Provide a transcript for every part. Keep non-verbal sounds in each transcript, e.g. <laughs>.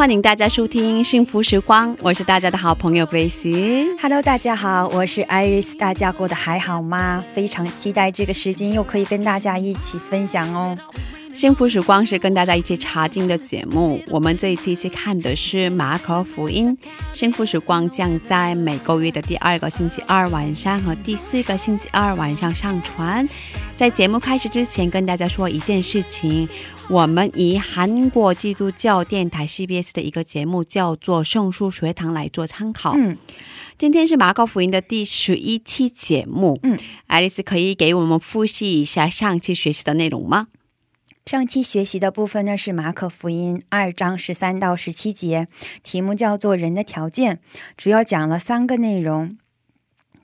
欢迎大家收听《幸福时光》，我是大家的好朋友 Grace。Hello，大家好，我是 Iris，大家过得还好吗？非常期待这个时间又可以跟大家一起分享哦。幸福时光是跟大家一起查经的节目。我们这一期一起看的是马可福音。幸福时光将在每个月的第二个星期二晚上和第四个星期二晚上上传。在节目开始之前，跟大家说一件事情：我们以韩国基督教电台 CBS 的一个节目叫做《圣书学堂》来做参考。嗯，今天是马可福音的第十一期节目。嗯，爱丽丝可以给我们复习一下上期学习的内容吗？上期学习的部分呢是马可福音二章十三到十七节，题目叫做“人的条件”，主要讲了三个内容。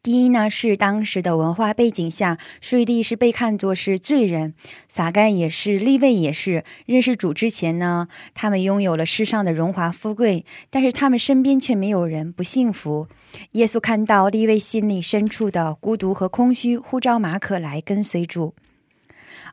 第一呢是当时的文化背景下，税吏是被看作是罪人，撒干也是，利未也是。认识主之前呢，他们拥有了世上的荣华富贵，但是他们身边却没有人，不幸福。耶稣看到利未心里深处的孤独和空虚，呼召马可来跟随主。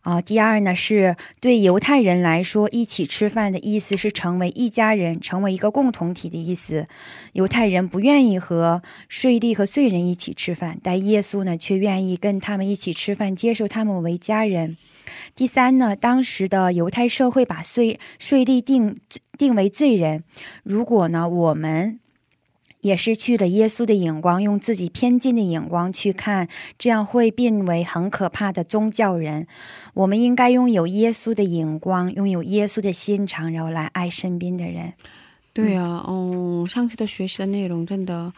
啊、第二呢，是对犹太人来说，一起吃饭的意思是成为一家人，成为一个共同体的意思。犹太人不愿意和税吏和罪人一起吃饭，但耶稣呢，却愿意跟他们一起吃饭，接受他们为家人。第三呢，当时的犹太社会把税税吏定定为罪人，如果呢，我们也失去了耶稣的眼光，用自己偏见的眼光去看，这样会变为很可怕的宗教人。我们应该拥有耶稣的眼光，拥有耶稣的心肠，然后来爱身边的人。对啊，嗯，上次的学习的内容真的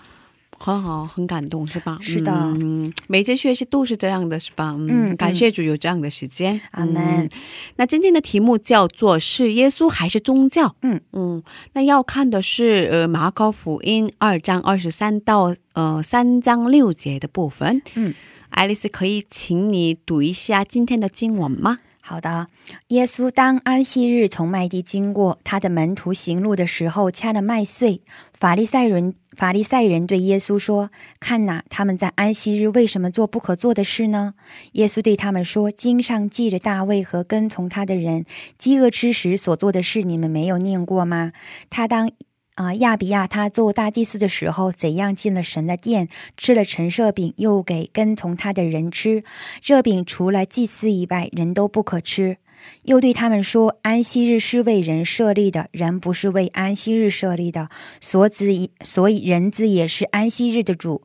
很好，很感动，是吧？是的嗯，每节学习都是这样的，是吧？嗯，嗯感谢主有这样的时间。阿门嗯那今天的题目叫做“是耶稣还是宗教？”嗯嗯，那要看的是呃马可福音二章二十三到呃三章六节的部分。嗯，爱丽丝可以请你读一下今天的经文吗？好的，耶稣当安息日从麦地经过，他的门徒行路的时候掐了麦穗。法利赛人法利赛人对耶稣说：“看哪，他们在安息日为什么做不可做的事呢？”耶稣对他们说：“经上记着大卫和跟从他的人饥饿之时所做的事，你们没有念过吗？他当。”啊，亚比亚他做大祭司的时候，怎样进了神的殿，吃了陈设饼，又给跟从他的人吃。这饼除了祭司以外，人都不可吃。又对他们说：“安息日是为人设立的，人不是为安息日设立的。所子所以人子也是安息日的主。”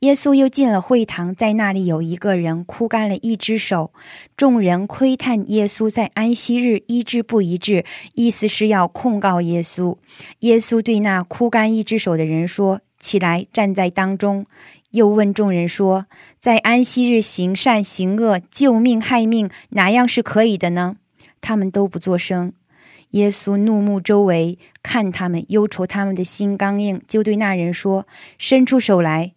耶稣又进了会堂，在那里有一个人枯干了一只手，众人窥探耶稣在安息日医治不一致，意思是要控告耶稣。耶稣对那枯干一只手的人说：“起来，站在当中。”又问众人说：“在安息日行善行恶、救命害命，哪样是可以的呢？”他们都不作声。耶稣怒目周围，看他们，忧愁他们的心刚硬，就对那人说：“伸出手来。”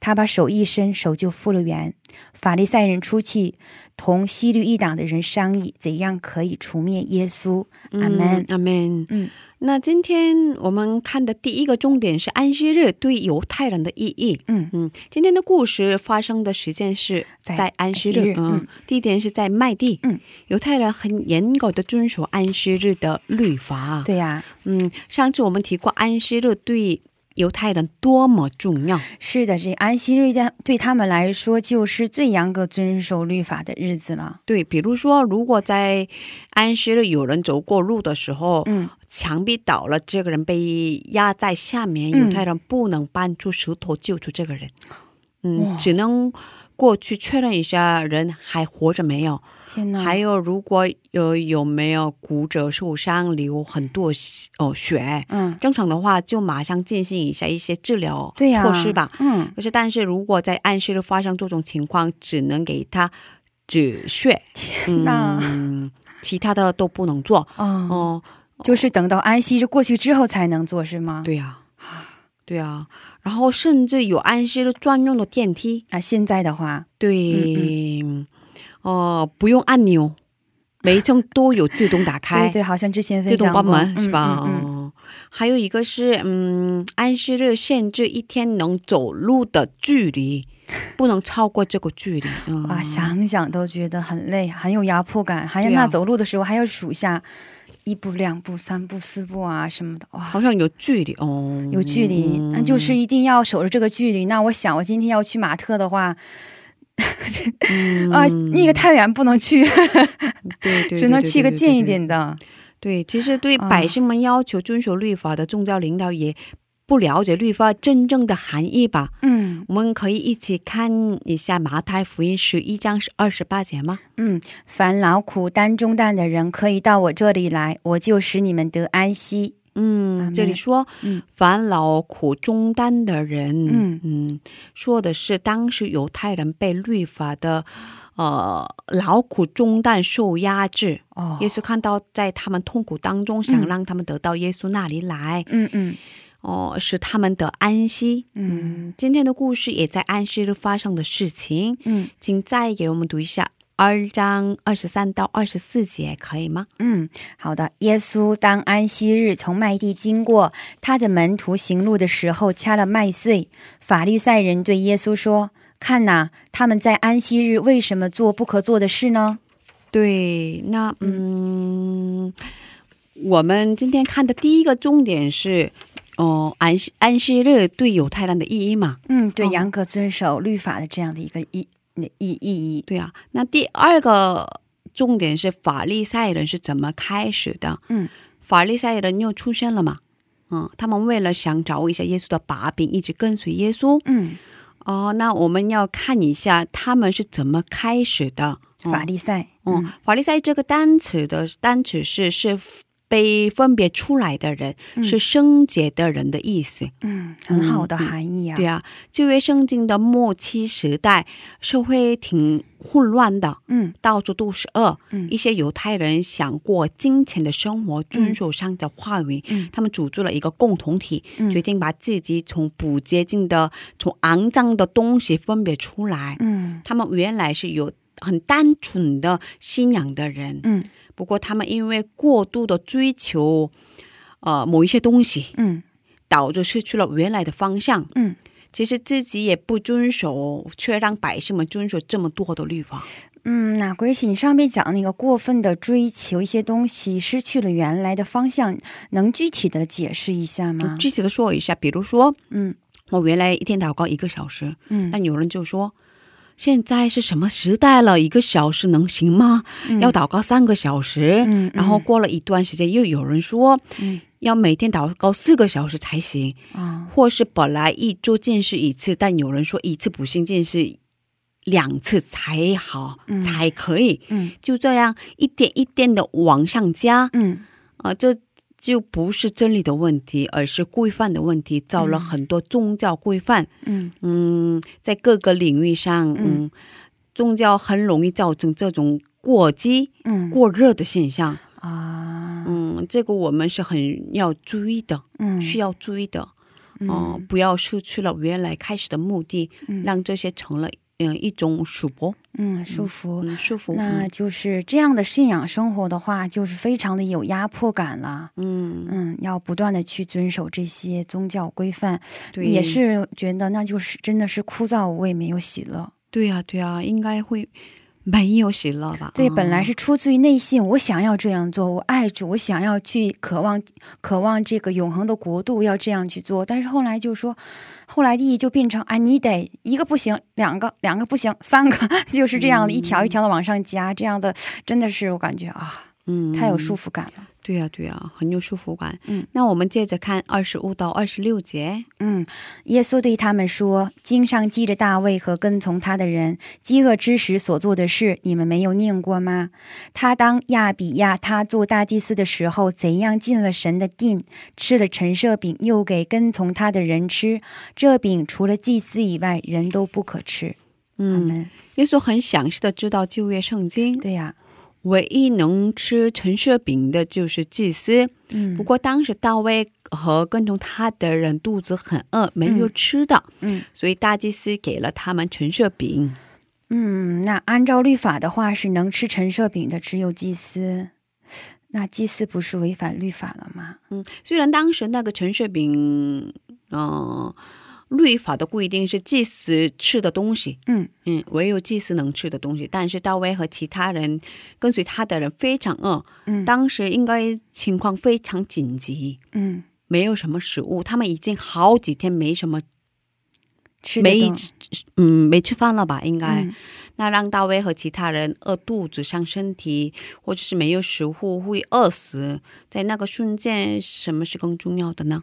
他把手一伸，手就复了原。法利赛人出去，同西律一党的人商议，怎样可以除灭耶稣。阿门嗯。阿门。嗯，那今天我们看的第一个重点是安息日对犹太人的意义。嗯嗯，今天的故事发生的时间是在在安息日，息日嗯嗯，地点是在麦地。嗯，犹太人很严格的遵守安息日的律法。，对呀、嗯，上次我们提过安息日对犹太人多么重要。是的，这安息日的对他们来说就是最严格遵守律法的日子了。对，比如说，如果在安息日有人走过路的时候，嗯，墙壁倒了，这个人被压在下面，嗯。犹太人不能搬出石头救出这个人，嗯，只能过去确认一下人还活着没有，天哪，还有如果有有没有骨折受伤流很多哦血，嗯，正常的话就马上进行一下一些治疗、措施吧。嗯，可是，但是如果在暗示发生这种情况，只能给他止血，哪。嗯，其他的都不能做。哦，哦、就是等到安息日过去之后才能做是吗？对呀、对呀、然后甚至有安息日专用的电梯，啊，现在的话，对，哦、不用按钮，每一层都有自动打开，<laughs> 对对，好像之前自动分享过。关门、是吧？嗯还有一个是，嗯，安息日限制一天能走路的距离，<laughs> 不能超过这个距离。嗯、哇，想想都觉得很累，很有压迫感。还有那走路的时候还要数下一步、两步、三步、四步啊什么的，哇，好像有距离哦，有距离，那、就是一定要守着这个距离。那我想，我今天要去马特的话，<laughs> 嗯啊，那个太远不能去，<laughs> 对对，只能去一个近一。点的。对，其实对啊百姓们要求遵守律法的宗教领导也不了解律法真正的含义吧？嗯我们可以一起看一下马太福音十一章二十八节吗？嗯，烦劳苦担重担的人，可以到我这里来，我就使你们得安息。嗯，这里说，嗯烦劳苦中担的人，嗯嗯，说的是当时犹太人被律法的，呃，劳苦中担受压制。哦，耶稣看到在他们痛苦当中，想让他们得到耶稣那里来，嗯嗯哦、使他们得安息。嗯今天的故事也在暗示发生的事情，嗯请再给我们读一下二章二十三到二十四节，可以吗？嗯，好的。耶稣当安息日从麦地经过，他的门徒行路的时候掐了麦穗。法律赛人对耶稣说：“看呐，他们在安息日为什么做不可做的事呢对，那嗯，我们今天看的第一个重点是，哦、安息安息日对犹太人的意义嘛？？”嗯，对，哦严格遵守律法的这样的一个意意意义。对啊。那第二个重点是法利赛人是怎么开始的？嗯，法利赛人又出现了嘛？嗯，他们为了想找一下耶稣的把柄，一直跟随耶稣。嗯，哦，那我们要看一下他们是怎么开始的。法利赛。嗯，法利赛这个单词的单词是是被分别出来的人，嗯。是圣洁的人的意思。嗯，很好的含义啊。对啊，旧约圣经的末期时代，社会挺混乱的，嗯。到处都是恶。嗯。一些犹太人想过金钱的生活，遵守上的话语，嗯。他们组织了一个共同体，嗯。决定把自己从不洁净的、从肮脏的东西分别出来。嗯。他们原来是有很单纯的信仰的人，嗯不过他们因为过度的追求，呃，某一些东西，嗯导致失去了原来的方向。嗯其实自己也不遵守，却让百姓们遵守这么多的律法。嗯，那 Grace，你上面讲那个过分的追求一些东西，失去了原来的方向，能具体的解释一下吗？具体的说一下，比如说，嗯我原来一天祷告一个小时，嗯那有人就说。现在是什么时代了？一个小时能行吗？嗯。要祷告三个小时，嗯，然后过了一段时间，又有人说，嗯。要每天祷告四个小时才行，啊。或是本来一周见识一次，但有人说一次不行，见识两次才好，嗯。才可以。嗯。就这样一点一点的往上加，嗯。啊、这就不是真理的问题，而是规范的问题，造了很多宗教规范。嗯。嗯，在各个领域上，嗯，宗教很容易造成这种过激、嗯。过热的现象。啊。嗯，这个我们是很要注意的，嗯。需要注意的。哦、不要失去了原来开始的目的，嗯。让这些成了嗯、呃一种束缚，嗯束缚。嗯，束缚。那就是这样的信仰生活的话，就是非常的有压迫感了。嗯，嗯，嗯，要不断的去遵守这些宗教规范，对，也是觉得那就是真的是枯燥无味，没有喜乐。对呀、对呀、应该会没有喜乐吧？对，嗯本来是出自于内心，我想要这样做，我爱主，我想要去渴望渴望这个永恒的国度，要这样去做。但是后来就说，后来意义就变成，啊，你得一个不行，两个两个不行，三个 <laughs> 就是这样的，一条一条的往上加，这样的真的是我感觉啊，嗯，太有束缚感了。对呀、对呀、很有束缚感。嗯，那我们接着看二十五到二十六节。嗯，耶稣对他们说：“经上记着大卫和跟从他的人饥饿之时所做的事，你们没有念过吗？他当亚比亚他做大祭司的时候，怎样进了神的殿，吃了陈设饼，又给跟从他的人吃。这饼除了祭司以外，人都不可吃。”嗯，耶稣很详细的知道旧约圣经，对呀、唯一能吃陈设饼的就是祭司。嗯，不过当时大卫和跟从他的人肚子很饿，没有吃的，嗯所以大祭司给了他们陈设饼。嗯，那按照律法的话，是能吃陈设饼的只有祭司。那祭司不是违反律法了吗？嗯，虽然当时那个陈设饼，嗯、律法的规定是祭司吃的东西，嗯嗯，唯有祭司能吃的东西。但是大卫和其他人跟随他的人非常饿，嗯当时应该情况非常紧急，嗯，没有什么食物，他们已经好几天没什么，吃没嗯，没吃饭了吧？应该。嗯那让大卫和其他人饿肚子、伤身体，或者是没有食物会饿死，在那个瞬间，什么是更重要的呢？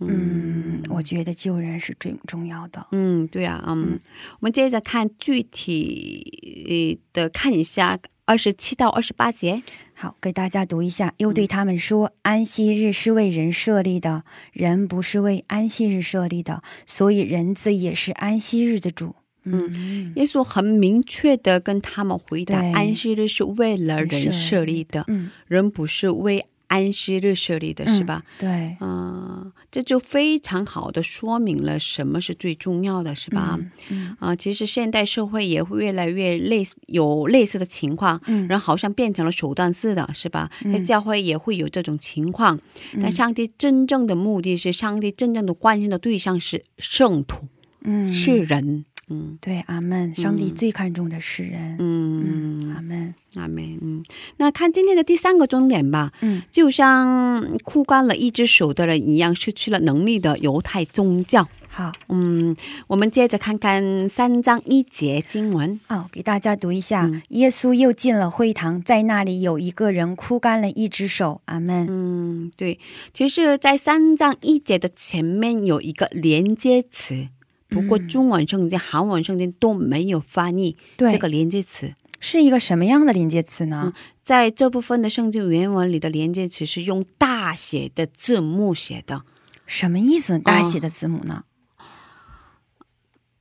嗯，我觉得救人是最重要的。嗯，对啊，嗯，我们接着看具体的看一下二十七到二十八节。好，给大家读一下。又对他们说：“安息日是为人设立的，人不是为安息日设立的，所以人子也是安息日的主。”嗯耶稣很明确的跟他们回答：安息日是为了人设立的，嗯，人不是为安息日设立的，是吧？对，嗯、这就非常好的说明了什么是最重要的，是吧？嗯啊、其实现代社会也会越来越类似有类似的情况，嗯人好像变成了手段式的，是吧？嗯在教会也会有这种情况，但上帝真正的目的是，上帝真正的关心的对象是圣徒，嗯，是人。嗯对，阿门。上帝最看重的是人。嗯，嗯，阿门。阿门，嗯，那看今天的第三个重点吧，嗯，就像枯干了一只手的人一样，失去了能力的犹太宗教。好，嗯，我们接着看看三章一节经文。哦，给大家读一下。嗯耶稣又进了会堂，在那里有一个人枯干了一只手。阿门。嗯，对，其实，在三章一节的前面有一个连接词，不过嗯中文圣经、韩文圣经都没有翻译，这个连接词。是一个什么样的连接词呢？在这部分的圣经原文里的连接词是用大写的字母写的，什么意思？大写的字母呢？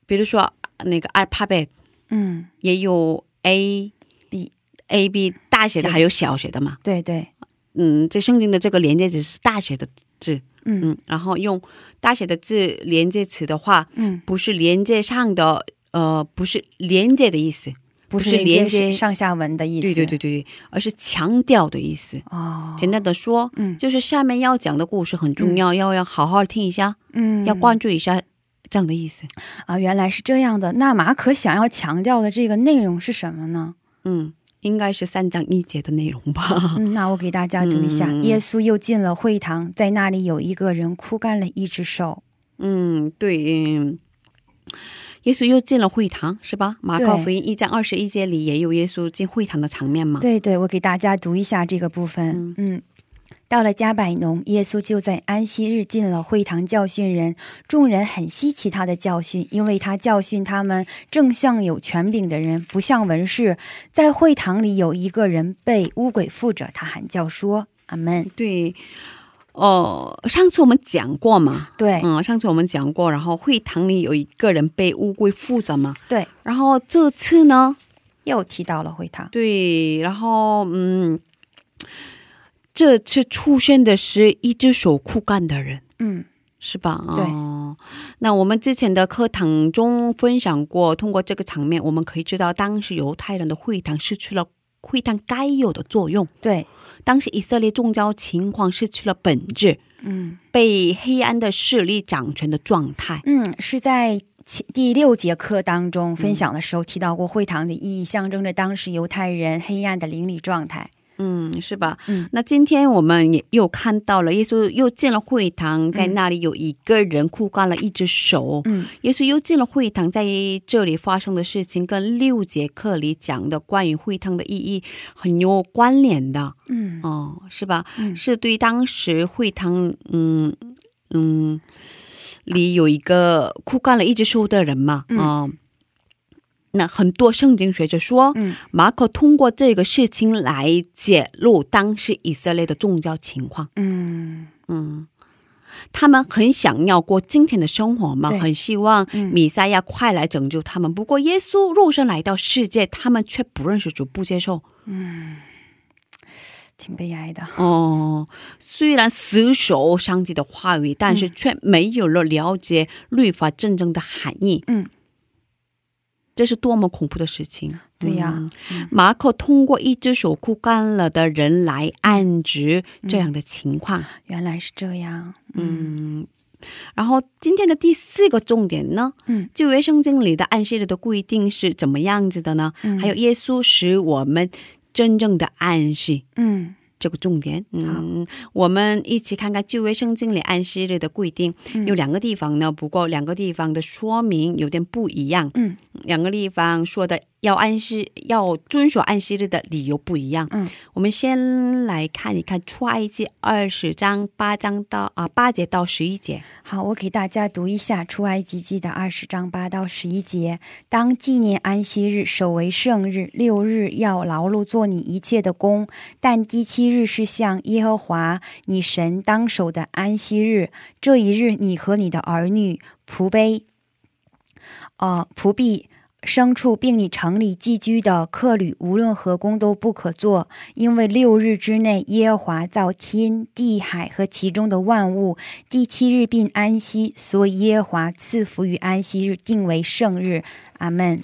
比如说那个 alphabet 嗯，也有 A、B A、B 大写的，还有小写的嘛。对对，嗯，这圣经的这个连接词是大写的字，嗯嗯，然后用大写的字连接词的话，嗯，不是连接上的，呃，不是连接的意思，不是是连连接接上下文的意思。对对对对对，而是强调的意思。哦，简单的说，嗯就是下面要讲的故事很重要，要要好好听一下，嗯，要关注一下这样的意思。啊，原来是这样的。那马可想要强调的这个内容是什么呢？嗯，应该是三章一节的内容吧。嗯，那我给大家读一下。嗯耶稣又进了会堂，在那里有一个人枯干了一只手。嗯，对。嗯耶稣又进了会堂，是吧？马可福音一章二十一节里也有耶稣进会堂的场面嘛？对对，我给大家读一下这个部分。嗯。到了加百农，耶稣就在安息日进了会堂教训人。众人很稀奇他的教训，因为他教训他们正像有权柄的人，不像文士。在会堂里有一个人被乌鬼附着，他喊叫说：“阿门。对。哦、上次我们讲过嘛？对”嗯，上次我们讲过，然后会堂里有一个人被乌龟附着嘛？对，然后这次呢？又提到了会堂。对，然后嗯，这次出现的是一只手枯干的人。嗯，是吧？对哦，那我们之前的课堂中分享过，通过这个场面，我们可以知道，当时犹太人的会堂失去了会堂该有的作用。对，当时以色列宗教情况失去了本质，嗯被黑暗的势力掌权的状态。嗯，是在其第六节课当中分享的时候提到过会堂的意义，象征着当时犹太人黑暗的邻里状态。嗯，是吧？嗯那今天我们也又看到了耶稣又进了会堂，在那里有一个人枯干了一只手。嗯耶稣又进了会堂，在这里发生的事情跟六节课里讲的关于会堂的意义很有关联的。嗯哦，是吧？嗯是对当时会堂，嗯嗯，里有一个枯干了一只手的人嘛，嗯哦那很多圣经学者说，嗯马可通过这个事情来揭露当时以色列的宗教情况。嗯嗯，他们很想要过今天的生活嘛，很希望嗯弥赛亚快来拯救他们。不过耶稣肉身来到世界，他们却不认识主，不接受。嗯挺悲哀的。哦，虽然死守上帝的话语，但是却没有了了解律法真正的含义。嗯，这是多么恐怖的事情！对呀嗯马可通过一只手枯干了的人来暗指这样的情况。原来是这样。嗯，然后今天的第四个重点呢，嗯旧约圣经里的安息日的规定是怎么样子的呢？嗯还有耶稣使我们真正的暗示。嗯这个重点，嗯，我们一起看看旧约圣经里按息日的规定，嗯。有两个地方呢，不过两个地方的说明有点不一样，嗯。两个地方说的要安息、要遵守安息日的理由不一样。嗯，我们先来看一看出埃及二十章八章到啊八节到十一节。好，我给大家读一下《出埃及记》的二十章八到十一节。当纪念安息日，守为圣日，六日要劳碌做你一切的工，但第七日是向耶和华你神当守的安息日。这一日，你和你的儿女、仆婢、呃仆婢。牲畜并以城里寄居的客旅，无论何工都不可做，因为六日之内，耶和华造天地海和其中的万物，第七日并安息，所以耶和华赐福于安息日，定为圣日。阿门。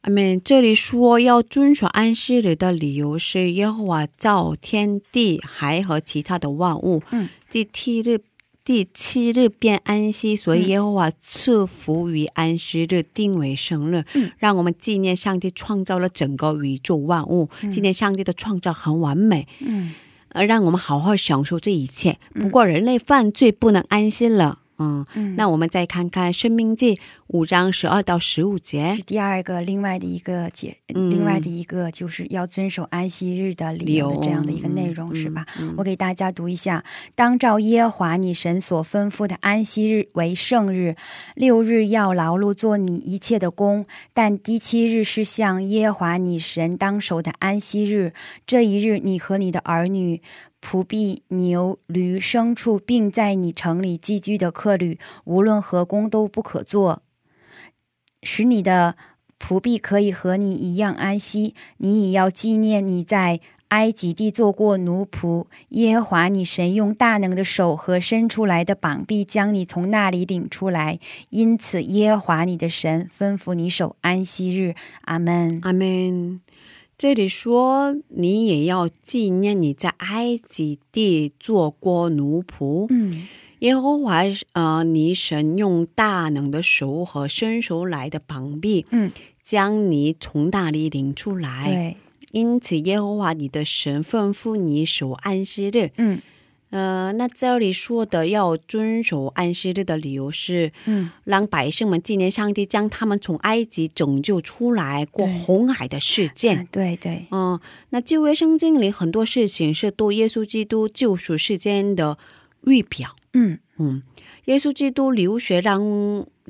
阿门。这里说要遵守安息日的理由是耶和华造天地海和其他的万物，嗯，第七日。第七日便安息，所以耶和华赐福于安息日，定为生日，嗯。让我们纪念上帝创造了整个宇宙万物，纪念上帝的创造很完美，嗯。而让我们好好享受这一切。不过人类犯罪不能安心了，嗯，嗯，那我们再看看《生命记》五章十二到十五节是，第二个另外的一个解，嗯另外的一个就是要遵守安息日的理由的这样的一个内容，嗯是吧？嗯我给大家读一下：当照耶和华你神所吩咐的安息日为圣日，六日要劳碌做你一切的工，但第七日是向耶和华你神当守的安息日。这一日，你和你的儿女。仆婢、牛、驴、牲畜，并在你城里寄居的客旅，无论何工都不可做，使你的仆婢可以和你一样安息。你也要纪念你在埃及地做过奴仆，耶和华你神用大能的手和伸出来的膀臂将你从那里领出来。因此，耶和华你的神吩咐你守安息日。阿门。阿门。这里说，你也要纪念你在埃及地做过奴仆。嗯耶和华，呃，你神用大能的手和伸手来的膀臂，嗯，将你从那里领出来。对，因此，耶和华你的神吩咐你守安息日。嗯呃，那这里说的要遵守安息日的理由是，嗯让百姓们纪念上帝将他们从埃及拯救出来，过红海的事件。啊对对，嗯，那旧约圣经里很多事情是对耶稣基督救赎事件的预表。嗯嗯，耶稣基督留学，让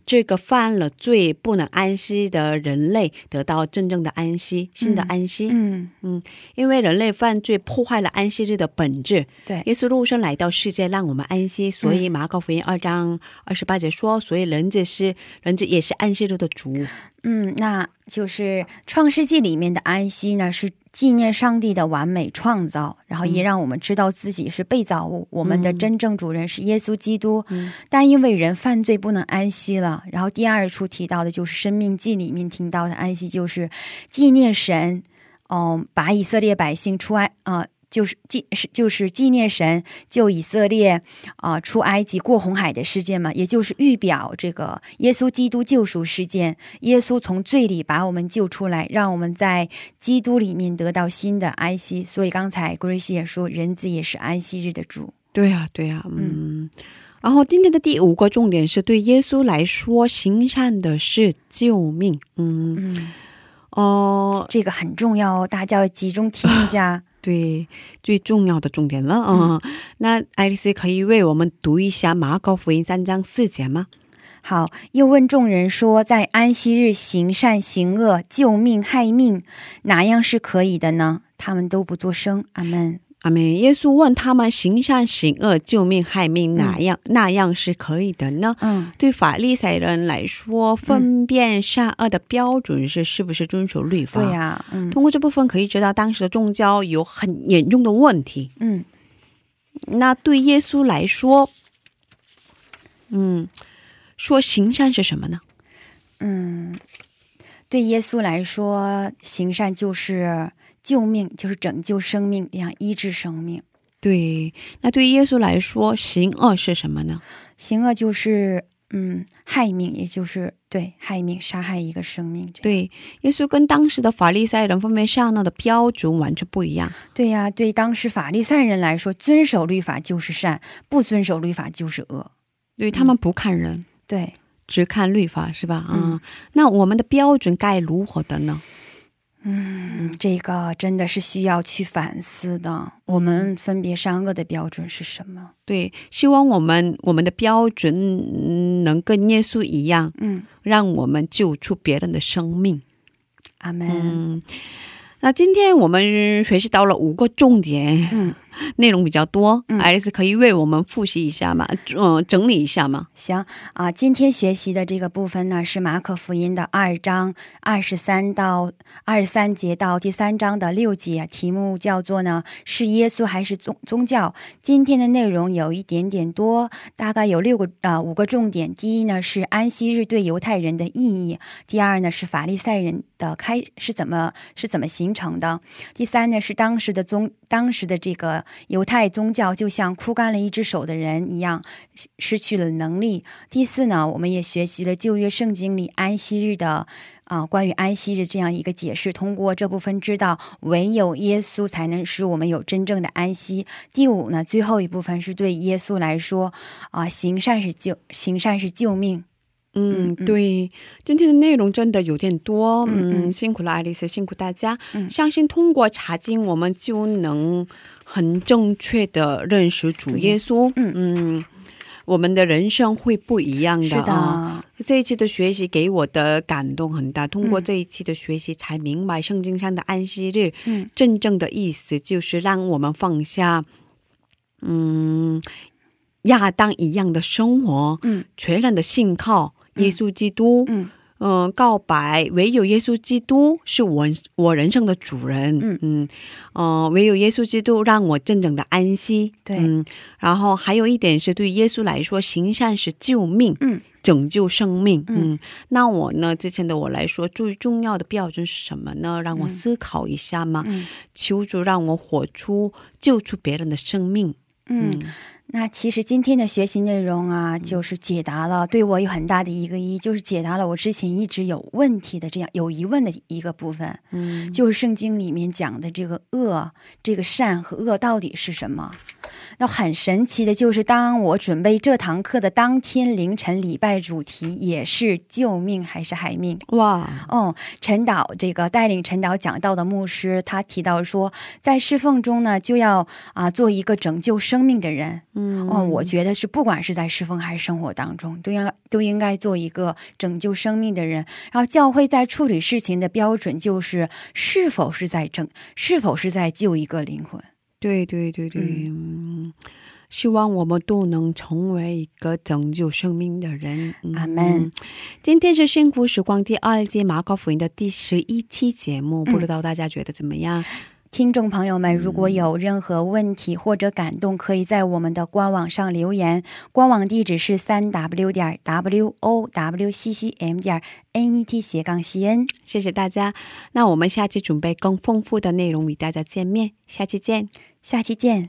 这个犯了罪不能安息的人类得到真正的安息，新的安息。嗯嗯因为人类犯罪破坏了安息日的本质，对，耶稣肉身来到世界，让我们安息。所以马可福音二章二十八节说，所以人子是人子也是安息日的主。嗯，那就是《创世纪》里面的安息呢，是纪念上帝的完美创造，然后也让我们知道自己是被造物，我们的真正主人是耶稣基督。嗯。但因为人犯罪不能安息了，然后第二处提到的就是《生命记》里面听到的安息，就是纪念神，嗯、把以色列百姓出埃呃就是纪是就是纪念神救以色列啊、出埃及过红海的事件嘛，也就是预表这个耶稣基督救赎事件。耶稣从罪里把我们救出来，让我们在基督里面得到新的安息。所以刚才 Grace 也说，人子也是安息日的主。对呀、对呀、嗯。然后今天的第五个重点是对耶稣来说，行善的是救命。嗯，嗯，哦、这个很重要哦，大家要集中听一下。<laughs> 对，最重要的重点了。嗯，那爱丽丝可以为我们读一下马可福音三章四节吗？好，又问众人说，在安息日行善行恶、救命害命，哪样是可以的呢？他们都不作声。阿门。阿门。耶稣问他们：行善行恶、救命害命，哪样、那样是可以的呢？嗯对法利赛人来说，分辨善恶的标准是是不是遵守律法。对呀、嗯通过这部分可以知道，当时的宗教有很严重的问题。嗯那对耶稣来说，嗯，说行善是什么呢？嗯，对耶稣来说，行善就是救命，就是拯救生命，这样医治生命。对，那对耶稣来说，行恶是什么呢？行恶就是嗯害命，也就是对害命，杀害一个生命。对，耶稣跟当时的法利赛人分别善恶的标准完全不一样。对呀、对当时法利赛人来说，遵守律法就是善，不遵守律法就是恶。对他们不看人，对，只看律法，是吧？嗯嗯，那我们的标准该如何的呢？嗯，这个真的是需要去反思的。我们分别善恶的标准是什么？对，希望我们我们的标准嗯能跟耶稣一样，嗯，让我们救出别人的生命。阿门。嗯，那今天我们学习到了五个重点，嗯，<laughs> 内容比较多。嗯爱丽丝可以为我们复习一下吗？嗯、整理一下吗？行啊，今天学习的这个部分呢，是马可福音的二章二十三到二十三节到第三章的六节，题目叫做呢是耶稣还是宗宗教？今天的内容有一点点多，大概有六个呃五个重点。第一呢是安息日对犹太人的意义，第二呢是法利赛人的开是怎么是怎么形成的，第三呢是当时的宗当时的这个犹太宗教就像枯干了一只手的人一样。失去了能力。第四呢，我们也学习了旧约圣经里安息日的啊、关于安息日这样一个解释。通过这部分知道，唯有耶稣才能使我们有真正的安息。第五呢，最后一部分是对耶稣来说啊、行善是救，行善是救命。嗯，对，今天的内容真的有点多，嗯辛苦了爱丽丝，辛苦大家。嗯相信通过查经，我们就能很正确的认识主耶稣。嗯。嗯，我们的人生会不一样的。是的，啊这一期的学习给我的感动很大，通过嗯。这一期的学习，才明白圣经上的安息日嗯。真正的意思，就是让我们放下，嗯，亚当一样的生活，嗯。全然的信靠耶稣基督，嗯嗯、告白唯有耶稣基督是我我人生的主人，嗯嗯，呃，唯有耶稣基督让我真正的安息，对嗯，然后还有一点是对耶稣来说，行善是救命，嗯拯救生命，嗯嗯，那我呢，之前的我来说，最重要的标准是什么呢？让我嗯思考一下嘛，嗯求主让我活出救出别人的生命，嗯。那其实今天的学习内容啊，就是解答了对我有很大的一个意义，就是解答了我之前一直有问题的这样有疑问的一个部分。嗯，就是圣经里面讲的这个恶、这个善和恶到底是什么？那很神奇的就是，当我准备这堂课的当天凌晨，礼拜主题也是救命还是害命？哇，哦，陈导这个带领陈导讲道的牧师，他提到说，在侍奉中呢，就要啊做一个拯救生命的人。嗯，哦，我觉得是，不管是在侍奉还是生活当中，都应都应该做一个拯救生命的人。然后，教会在处理事情的标准就是是否是在拯，是否是在救一个灵魂。对对对对，嗯，希望我们都能成为一个拯救生命的人。嗯阿门。今天是幸福时光第二季马可福音的第十一期节目，嗯不知道大家觉得怎么样？听众朋友们，如果有任何问题或者感动，可以在我们的官网上留言。官网地址是三 w 点 w o w c c m 点 n e t 斜杠 c n。谢谢大家。那我们下期准备更丰富的内容与大家见面，下期见。下期见。